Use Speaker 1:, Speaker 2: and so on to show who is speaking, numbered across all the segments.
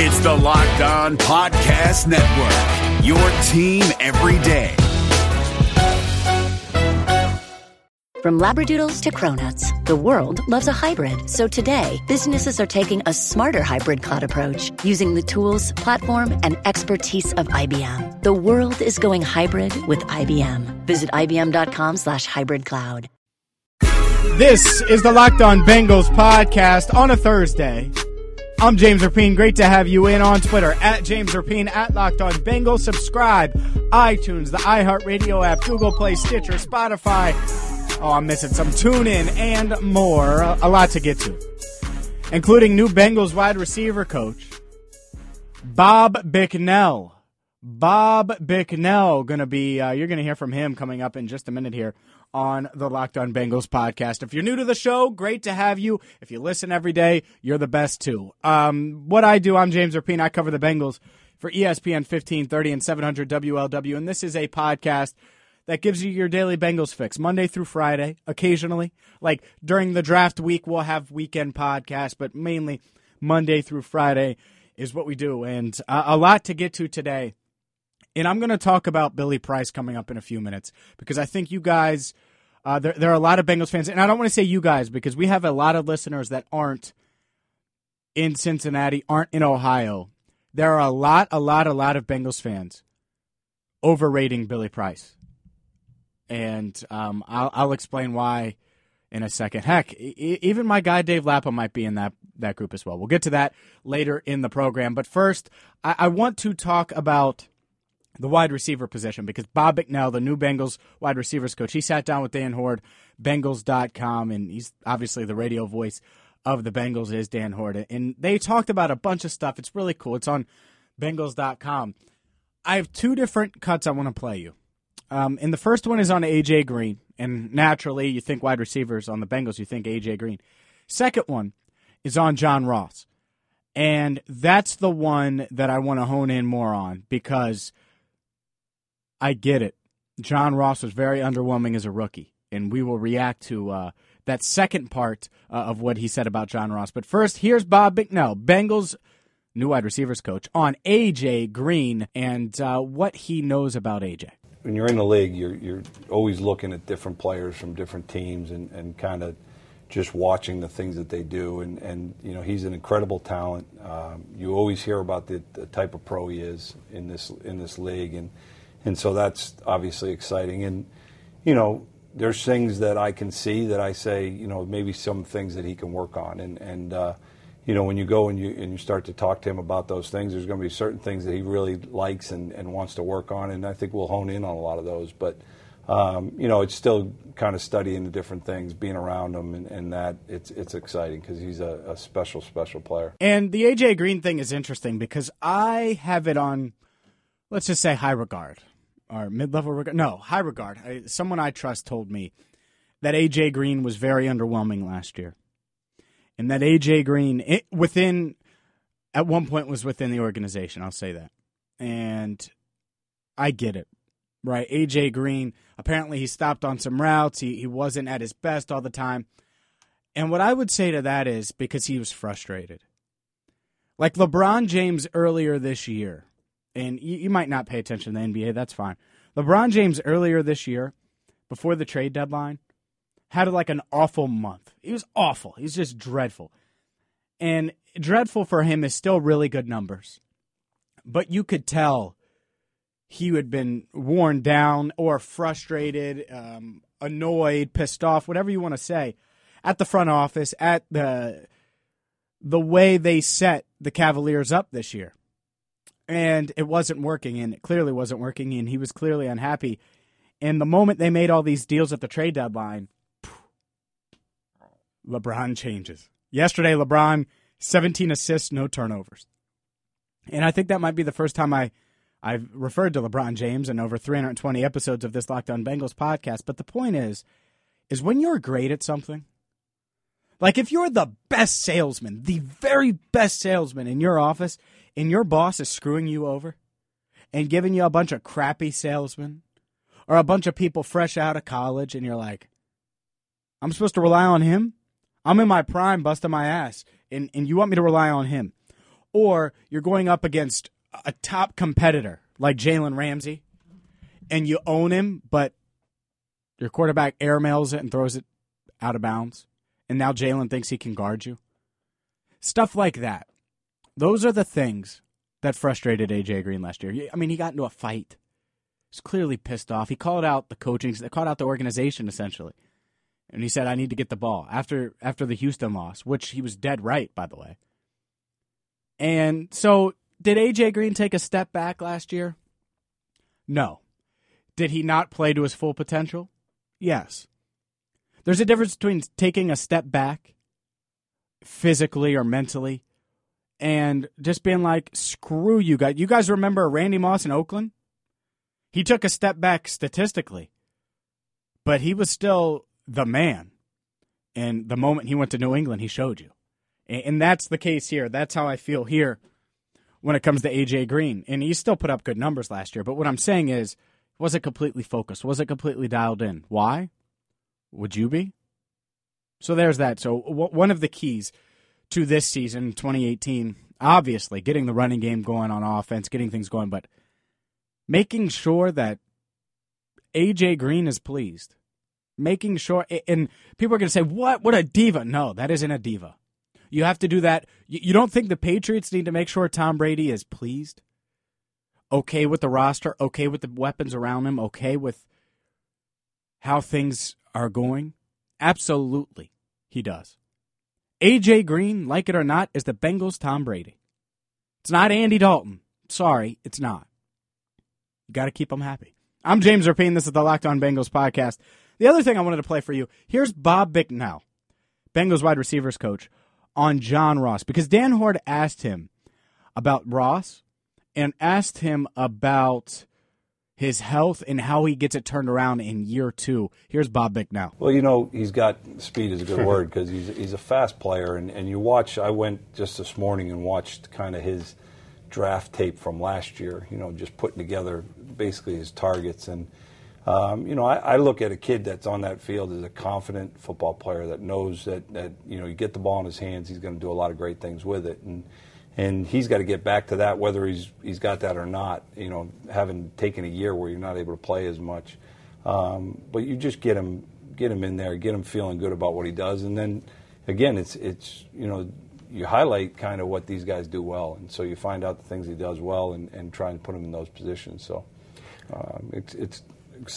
Speaker 1: It's the Locked On Podcast Network, your team every day.
Speaker 2: From Labradoodles to Cronuts, the world loves a hybrid. So today, businesses are taking a smarter hybrid cloud approach using the tools, platform, and expertise of IBM. The world is going hybrid with IBM. Visit IBM.com slash hybrid cloud.
Speaker 3: This is the Locked On Bengals podcast on a Thursday. I'm James Rapien. Great to have you in on Twitter at James Rapien at Locked On Bengals. Subscribe, iTunes, the iHeartRadio app, Google Play, Stitcher, Spotify. Oh, I'm missing some. Tune in and more. A lot to get to, including new Bengals wide receiver coach Bob Bicknell. Bob Bicknell to be. Uh, you're to hear from him coming up in just a minute here on the Locked On Bengals podcast. If you're new to the show, great to have you. If you listen every day, you're the best too. Um, what I do, I'm James Rapien. I cover the Bengals for ESPN 1530 and 700 WLW, and this is a podcast that gives you your daily Bengals fix Monday through Friday, occasionally. Like during the draft week, we'll have weekend podcasts, but mainly Monday through Friday is what we do. And uh, a lot to get to today. And I'm going to talk about Billy Price coming up in a few minutes because I think you guys, uh, there, there are a lot of Bengals fans, and I don't want to say you guys because we have a lot of listeners that aren't in Cincinnati, aren't in Ohio. There are a lot, a lot, a lot of Bengals fans overrating Billy Price and um, I'll, I'll explain why in a second. Heck, even my guy Dave Lapham might be in that that group as well. We'll get to that later in the program. But first, I, I want to talk about the wide receiver position because Bob Bicknell, the new Bengals wide receivers coach, he sat down with Dan Hoard, Bengals.com, and he's obviously the radio voice of the Bengals is Dan Hoard. And they talked about a bunch of stuff. It's really cool. It's on Bengals.com. I have two different cuts I want to play you. Um, and the first one is on AJ Green, and naturally, you think wide receivers on the Bengals, you think AJ Green. Second one is on John Ross, and that's the one that I want to hone in more on because I get it. John Ross was very underwhelming as a rookie, and we will react to uh, that second part uh, of what he said about John Ross. But first, here's Bob Bicknell, Bengals new wide receivers coach, on AJ Green and uh, what he knows about AJ
Speaker 4: when you're in the league, you're you're always looking at different players from different teams and, and kind of just watching the things that they do. And, and you know, he's an incredible talent. Um, you always hear about the, the, type of pro he is in this in this league, and and so that's obviously exciting. And you know, there's things that I can see that I say, you know, maybe some things that he can work on, and and uh, you know, when you go and you and you start to talk to him about those things, there's going to be certain things that he really likes and, and wants to work on, and I think we'll hone in on a lot of those. But um, you know, it's still kind of studying the different things, being around him, and, and that it's it's exciting because he's a, a, special, special player.
Speaker 3: And the AJ Green thing is interesting because I have it on, let's just say, high regard or mid level regard. No, high regard. I, someone I trust told me that AJ Green was very underwhelming last year and that AJ Green it, within at one point was within the organization. I'll say that, and I get it. Right, AJ Green. Apparently, he stopped on some routes. He he wasn't at his best all the time. And what I would say to that is because he was frustrated. Like LeBron James earlier this year, and you, you might not pay attention to the NBA. That's fine. LeBron James earlier this year, before the trade deadline, had like an awful month. He was awful. He's just dreadful. And dreadful for him is still really good numbers. But you could tell he had been worn down or frustrated, um, annoyed, pissed off, whatever you want to say, at the front office, at the the way they set the Cavaliers up this year. And it wasn't working, and it clearly wasn't working, and he was clearly unhappy. And the moment they made all these deals at the trade deadline, LeBron changes. Yesterday, LeBron, 17 assists, no turnovers. And I think that might be the first time I, I've referred to LeBron James in over 320 episodes of this Locked On Bengals podcast. But the point is, is when you're great at something, like if you're the best salesman, the very best salesman in your office, and your boss is screwing you over and giving you a bunch of crappy salesmen or a bunch of people fresh out of college, and you're like, I'm supposed to rely on him? I'm in my prime busting my ass, and, and you want me to rely on him. or you're going up against a top competitor like Jalen Ramsey, and you own him, but your quarterback airmails it and throws it out of bounds, and now Jalen thinks he can guard you. Stuff like that. Those are the things that frustrated AJ Green last year. I mean, he got into a fight. He's clearly pissed off. He called out the coaching, called out the organization essentially. And he said, I need to get the ball after after the Houston loss, which he was dead right, by the way. And so did AJ Green take a step back last year? No. Did he not play to his full potential? Yes. There's a difference between taking a step back physically or mentally and just being like, screw you guys. You guys remember Randy Moss in Oakland? He took a step back statistically, but he was still the man. And the moment he went to New England, he showed you. And that's the case here. That's how I feel here when it comes to AJ Green. And he still put up good numbers last year. But what I'm saying is, was it completely focused? Was it completely dialed in? Why? Would you be? So there's that. So one of the keys to this season, 2018, obviously getting the running game going on offense, getting things going, but making sure that AJ Green is pleased. Making sure, and people are going to say, "What? What a diva!" No, that isn't a diva. You have to do that. You don't think the Patriots need to make sure Tom Brady is pleased, okay with the roster, okay with the weapons around him, okay with how things are going? Absolutely, he does. AJ Green, like it or not, is the Bengals' Tom Brady. It's not Andy Dalton. Sorry, it's not. You got to keep them happy. I'm James Rapien. This is the Locked On Bengals podcast. The other thing I wanted to play for you here's Bob Bicknell, Bengals wide receivers coach, on John Ross because Dan Hoard asked him about Ross and asked him about his health and how he gets it turned around in year two. Here's Bob Bicknell.
Speaker 4: Well, you know, he's got speed is a good word because he's, he's a fast player. And, and you watch, I went just this morning and watched kind of his draft tape from last year, you know, just putting together basically his targets. And, um, you know, I, I, look at a kid that's on that field as a confident football player that knows that, that, you know, you get the ball in his hands, he's going to do a lot of great things with it. And, and he's got to get back to that, whether he's he's got that or not. You know, having taken a year where you're not able to play as much, um, but you just get him get him in there, get him feeling good about what he does, and then again, it's it's you know you highlight kind of what these guys do well, and so you find out the things he does well, and, and try and put him in those positions. So um, it's it's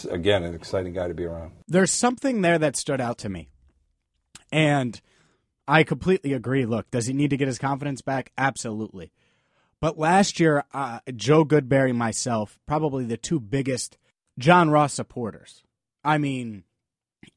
Speaker 4: again an exciting guy to be around.
Speaker 3: There's something there that stood out to me, and I completely agree. Look, does he need to get his confidence back? Absolutely. But last year, uh, Joe Goodberry, myself, probably the two biggest John Ross supporters. I mean,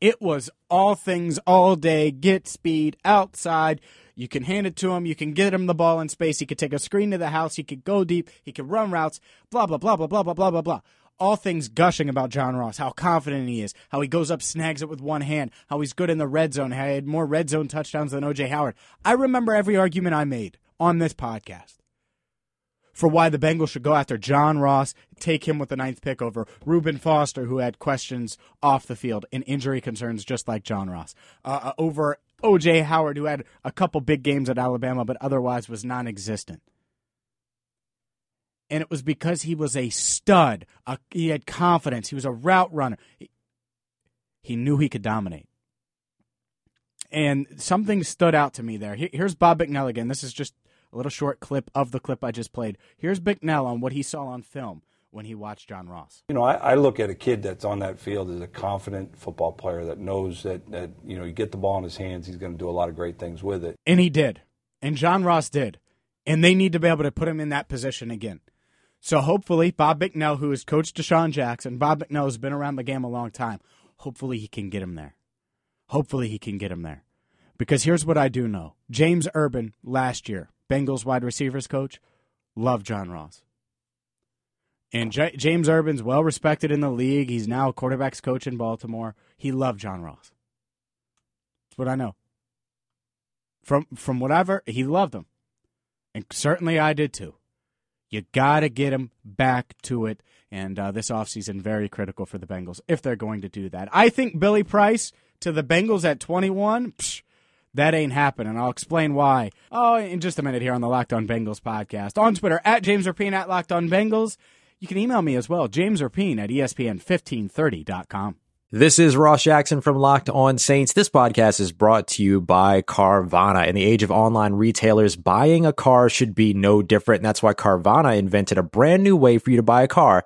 Speaker 3: it was all things all day. Get speed outside. You can hand it to him. You can get him the ball in space. He could take a screen to the house. He could go deep. He could run routes. Blah blah blah blah blah blah blah blah blah all things gushing about John Ross, how confident he is, how he goes up, snags it with one hand, how he's good in the red zone, how he had more red zone touchdowns than OJ Howard. I remember every argument I made on this podcast for why the Bengals should go after John Ross, take him with the ninth pick over Reuben Foster, who had questions off the field and injury concerns just like John Ross, uh, uh over OJ Howard, who had a couple big games at Alabama but otherwise was non existent and it was because he was a stud. A, he had confidence. He was a route runner. He, he, knew he could dominate. And something stood out to me there. here's Bob Bicknell again. This is just a little short clip of the clip I just played. Here's Bicknell on what he saw on film when he watched John Ross.
Speaker 4: You know, I, I, look at a kid that's on that field as a confident football player that knows that, that, you know, you get the ball in his hands, he's going to do a lot of great things with it.
Speaker 3: And he did. And John Ross did. And they need to be able to put him in that position again. So hopefully, Bob Bicknell, who has coached DeSean Jackson, Bob Bicknell has been around the game a long time. Hopefully, he can get him there. Hopefully, he can get him there. Because here's what I do know James Urban, last year, Bengals wide receivers coach, loved John Ross. And J- James Urban's well respected in the league. He's now a quarterbacks coach in Baltimore. He loved John Ross. That's what I know. From from whatever, he loved him. And certainly I did too. You got to get him back to it. And uh, this offseason, very critical for the Bengals if they're going to do that. I think Billy Price to the Bengals at 21, psh, That ain't happening. I'll explain why. Oh, in just a minute here on the Locked On Bengals podcast. On Twitter, at James Rapien, at Locked On Bengals. You can email me as well, James Rapien at ESPN1530.com.
Speaker 5: This is Ross Jackson from Locked On Saints. This podcast is brought to you by Carvana. In the age of online retailers, buying a car should be no different. And that's why Carvana invented a brand new way for you to buy a car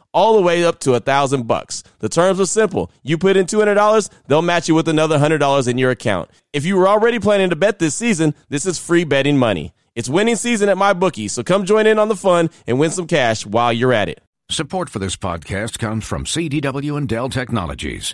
Speaker 6: all the way up to a thousand bucks. The terms are simple. You put in $200, they'll match you with another $100 in your account. If you were already planning to bet this season, this is free betting money. It's winning season at my bookie, so come join in on the fun and win some cash while you're at it.
Speaker 7: Support for this podcast comes from CDW and Dell Technologies.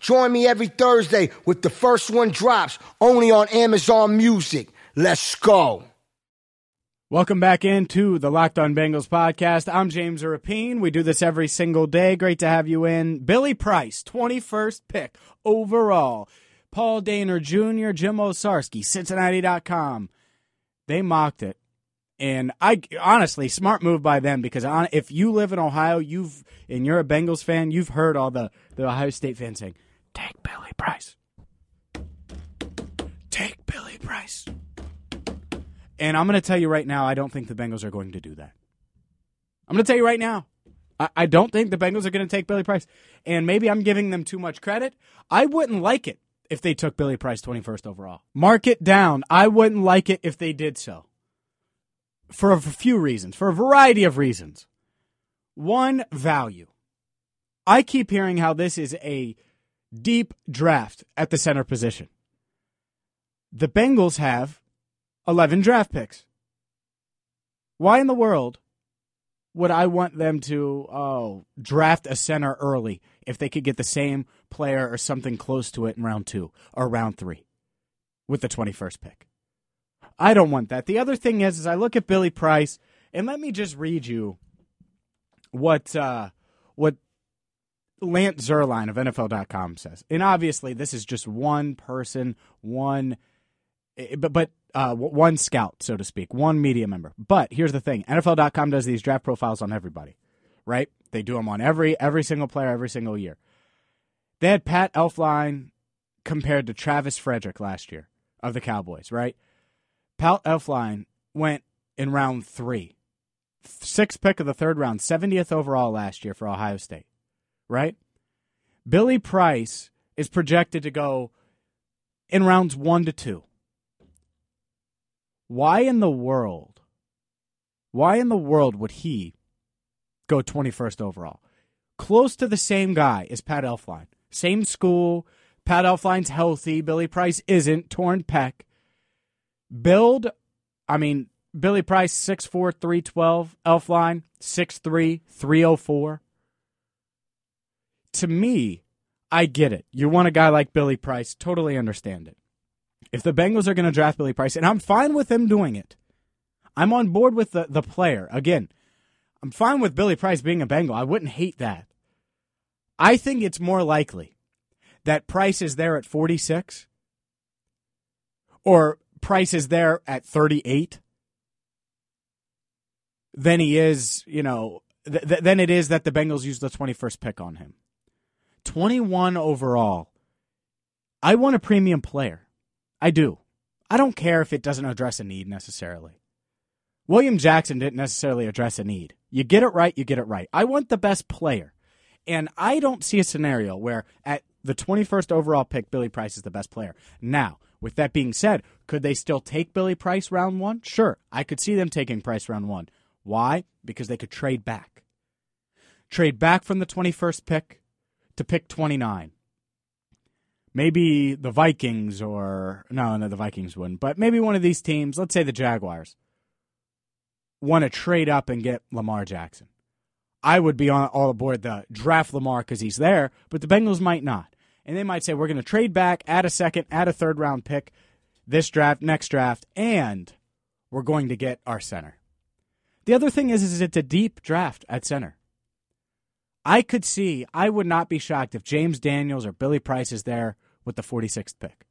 Speaker 8: Join me every Thursday with the first one drops only on Amazon Music. Let's go.
Speaker 3: Welcome back into the Locked On Bengals podcast. I'm James Rapien. We do this every single day. Great to have you in. Billy Price, 21st pick overall. Paul Dehner Jr., Jim Owczarski, Cincinnati.com. They mocked it. And I honestly, smart move by them because on, if you live in Ohio, you've and you're a Bengals fan, you've heard all the, the Ohio State fans saying, "Take Billy Price, take Billy Price." And I'm going to tell you right now, I don't think the Bengals are going to do that. I'm going to tell you right now, I, I don't think the Bengals are going to take Billy Price. And maybe I'm giving them too much credit. I wouldn't like it if they took Billy Price 21st overall. Mark it down. I wouldn't like it if they did so for a few reasons, for a variety of reasons. One, value. I keep hearing how this is a deep draft at the center position. The Bengals have 11 draft picks. Why in the world would I want them to oh, draft a center early if they could get the same player or something close to it in round two or round three with the 21st pick? I don't want that. The other thing is, is I look at Billy Price, and let me just read you what uh, what Lance Zierlein of NFL.com says. And obviously, this is just one person, one, eh, but but uh, one scout, so to speak, one media member. But here's the thing: NFL.com does these draft profiles on everybody, right? They do them on every every single player every single year. They had Pat Elflein compared to Travis Frederick last year of the Cowboys, right? Pat Elflein went in round three, sixth pick of the third round, 70th overall last year for Ohio State right? Billy Price is projected to go in rounds one to two. Why in the world? Why in the world would he go 21st overall? Close to the same guy as Pat Elflein. Same school. Pat Elflein's healthy. Billy Price isn't. Torn pec. Build, I mean, Billy Price, 6'4, 312. Elflein, 6'3, 304 to me, I get it. You want a guy like Billy Price, totally understand it. If the Bengals are going to draft Billy Price, and I'm fine with them doing it, I'm on board with the, the player. Again, I'm fine with Billy Price being a Bengal. I wouldn't hate that. I think it's more likely that Price is there at 46 or Price is there at 38 than he is, you know, th- th- than it is that the Bengals use the 21st pick on him. 21 overall. I want a premium player. I do. I don't care if it doesn't address a need necessarily. William Jackson didn't necessarily address a need. You get it right, you get it right. I want the best player. And I don't see a scenario where at the 21st overall pick, Billy Price is the best player. Now, with that being said, could they still take Billy Price round one? Sure. I could see them taking Price round one. Why? Because they could trade back. Trade back from the 21st pick to pick 29. Maybe the Vikings or no, no, the Vikings wouldn't, but maybe one of these teams, let's say the Jaguars, want to trade up and get Lamar Jackson. I would be on all aboard the draft Lamar because he's there, but the Bengals might not. And they might say, we're going to trade back, add a second, add a third round pick this draft, next draft, and we're going to get our center. The other thing is, is it's a deep draft at center. I could see, I would not be shocked if James Daniels or Billy Price is there with the 46th pick.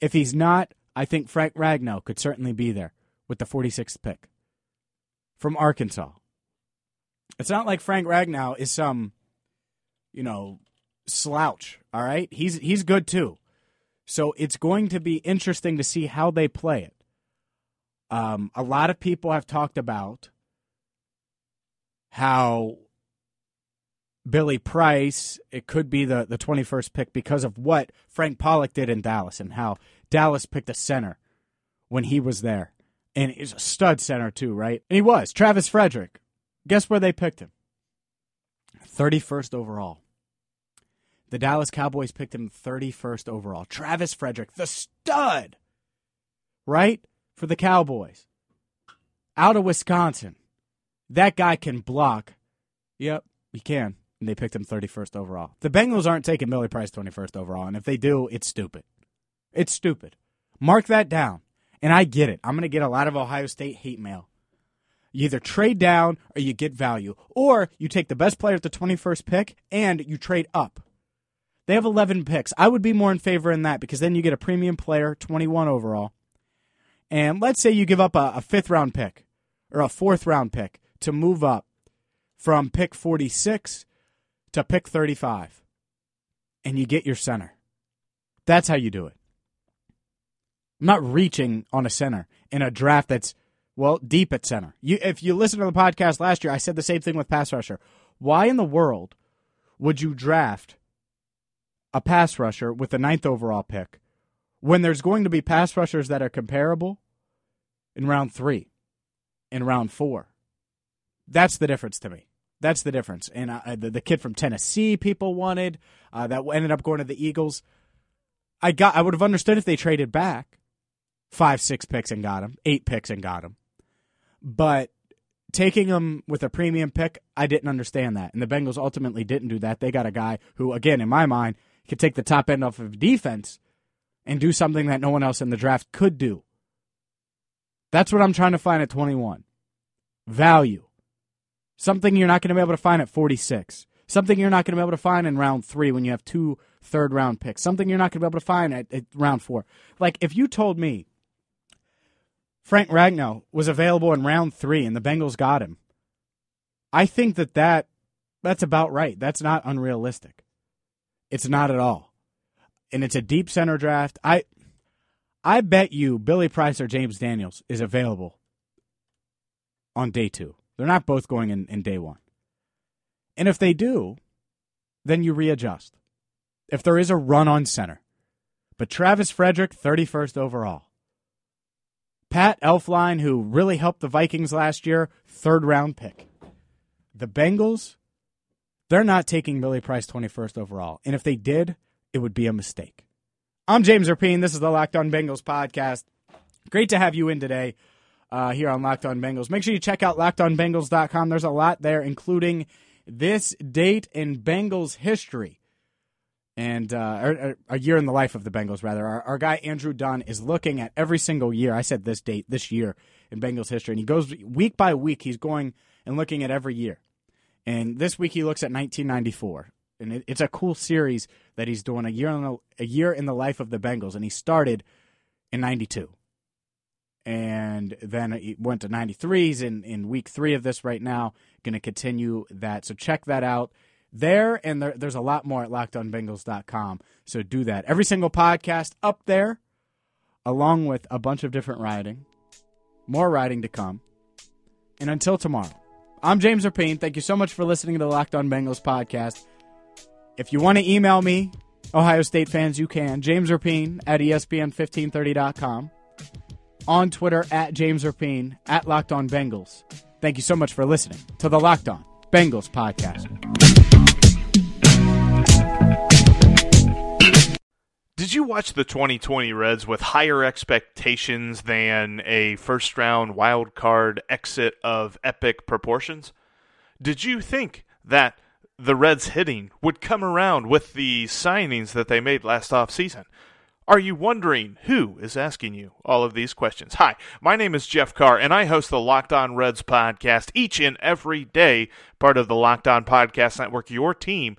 Speaker 3: If he's not, I think Frank Ragnow could certainly be there with the 46th pick from Arkansas. It's not like Frank Ragnow is some, you know, slouch, all right? He's he's good too. So it's going to be interesting to see how they play it. Um, a lot of people have talked about how Billy Price, it could be the, the 21st pick because of what Frank Pollack did in Dallas and how Dallas picked a center when he was there. And he's a stud center, too, right? And he was. Travis Frederick. Guess where they picked him? 31st overall. The Dallas Cowboys picked him 31st overall. Travis Frederick, the stud, right? For the Cowboys. Out of Wisconsin. That guy can block. Yep, he can and they picked him 31st overall. The Bengals aren't taking Billy Price 21st overall, and if they do, it's stupid. It's stupid. Mark that down. And I get it. I'm going to get a lot of Ohio State hate mail. You either trade down or you get value, or you take the best player at the 21st pick and you trade up. They have 11 picks. I would be more in favor in that because then you get a premium player, 21 overall. And let's say you give up a, a fifth round pick or a fourth round pick to move up from pick 46 to pick 35 and you get your center. That's how you do it. I'm not reaching on a center in a draft that's well deep at center. You, if you listen to the podcast last year, I said the same thing with pass rusher. Why in the world would you draft a pass rusher with the ninth overall pick when there's going to be pass rushers that are comparable in round three, in round four? That's the difference to me. That's the difference. And uh, the, the kid from Tennessee, people wanted uh, that ended up going to the Eagles. I got. I would have understood if they traded back five, six picks and got him, eight picks and got him. But taking him with a premium pick, I didn't understand that. And the Bengals ultimately didn't do that. They got a guy who, again, in my mind, could take the top end off of defense and do something that no one else in the draft could do. That's what I'm trying to find at 21. Value. Something you're not going to be able to find at 46. Something you're not going to be able to find in round three when you have two third round picks. Something you're not going to be able to find at, at round four. Like, if you told me Frank Ragnow was available in round three and the Bengals got him, I think that, that that's about right. That's not unrealistic. It's not at all. And it's a deep center draft. I I bet you Billy Price or James Daniels is available on day two. They're not both going in, in day one. And if they do, then you readjust. If there is a run on center. But Travis Frederick, 31st overall. Pat Elflein, who really helped the Vikings last year, third round pick. The Bengals, they're not taking Billy Price 21st overall. And if they did, it would be a mistake. I'm James Rapien. This is the Locked On Bengals podcast. Great to have you in today uh, here on Locked On Bengals. Make sure you check out lockedonbengals.com. There's a lot there, including this date in Bengals history and uh, a year in the life of the Bengals, rather. Our, our, guy Andrew Dunn is looking at every single year. I said this date, this year in Bengals history, and he goes week by week. He's going and looking at every year. And this week he looks at 1994, and it, it's a cool series that he's doing a year in a year in the life of the Bengals, and he started in '92, and then it went to '93. He's in in week three of this right now. Going to continue that, so check that out there, and there, there's a lot more at LockedOnBengals.com. So do that. Every single podcast up there, along with a bunch of different writing, more writing to come. And until tomorrow, I'm James Rapien. Thank you so much for listening to the Locked On Bengals podcast. If you want to email me, Ohio State fans, you can. James Rapien at ESPN1530.com. On Twitter at James Rapien at Locked On Bengals. Thank you so much for listening to the Locked On Bengals podcast.
Speaker 9: Did you watch the 2020 Reds with higher expectations than a first round wild card exit of epic proportions? Did you think that the Reds hitting would come around with the signings that they made last offseason? Are you wondering who is asking you all of these questions? Hi, my name is Jeff Carr, and I host the Locked On Reds podcast each and every day, part of the Locked On Podcast Network, your team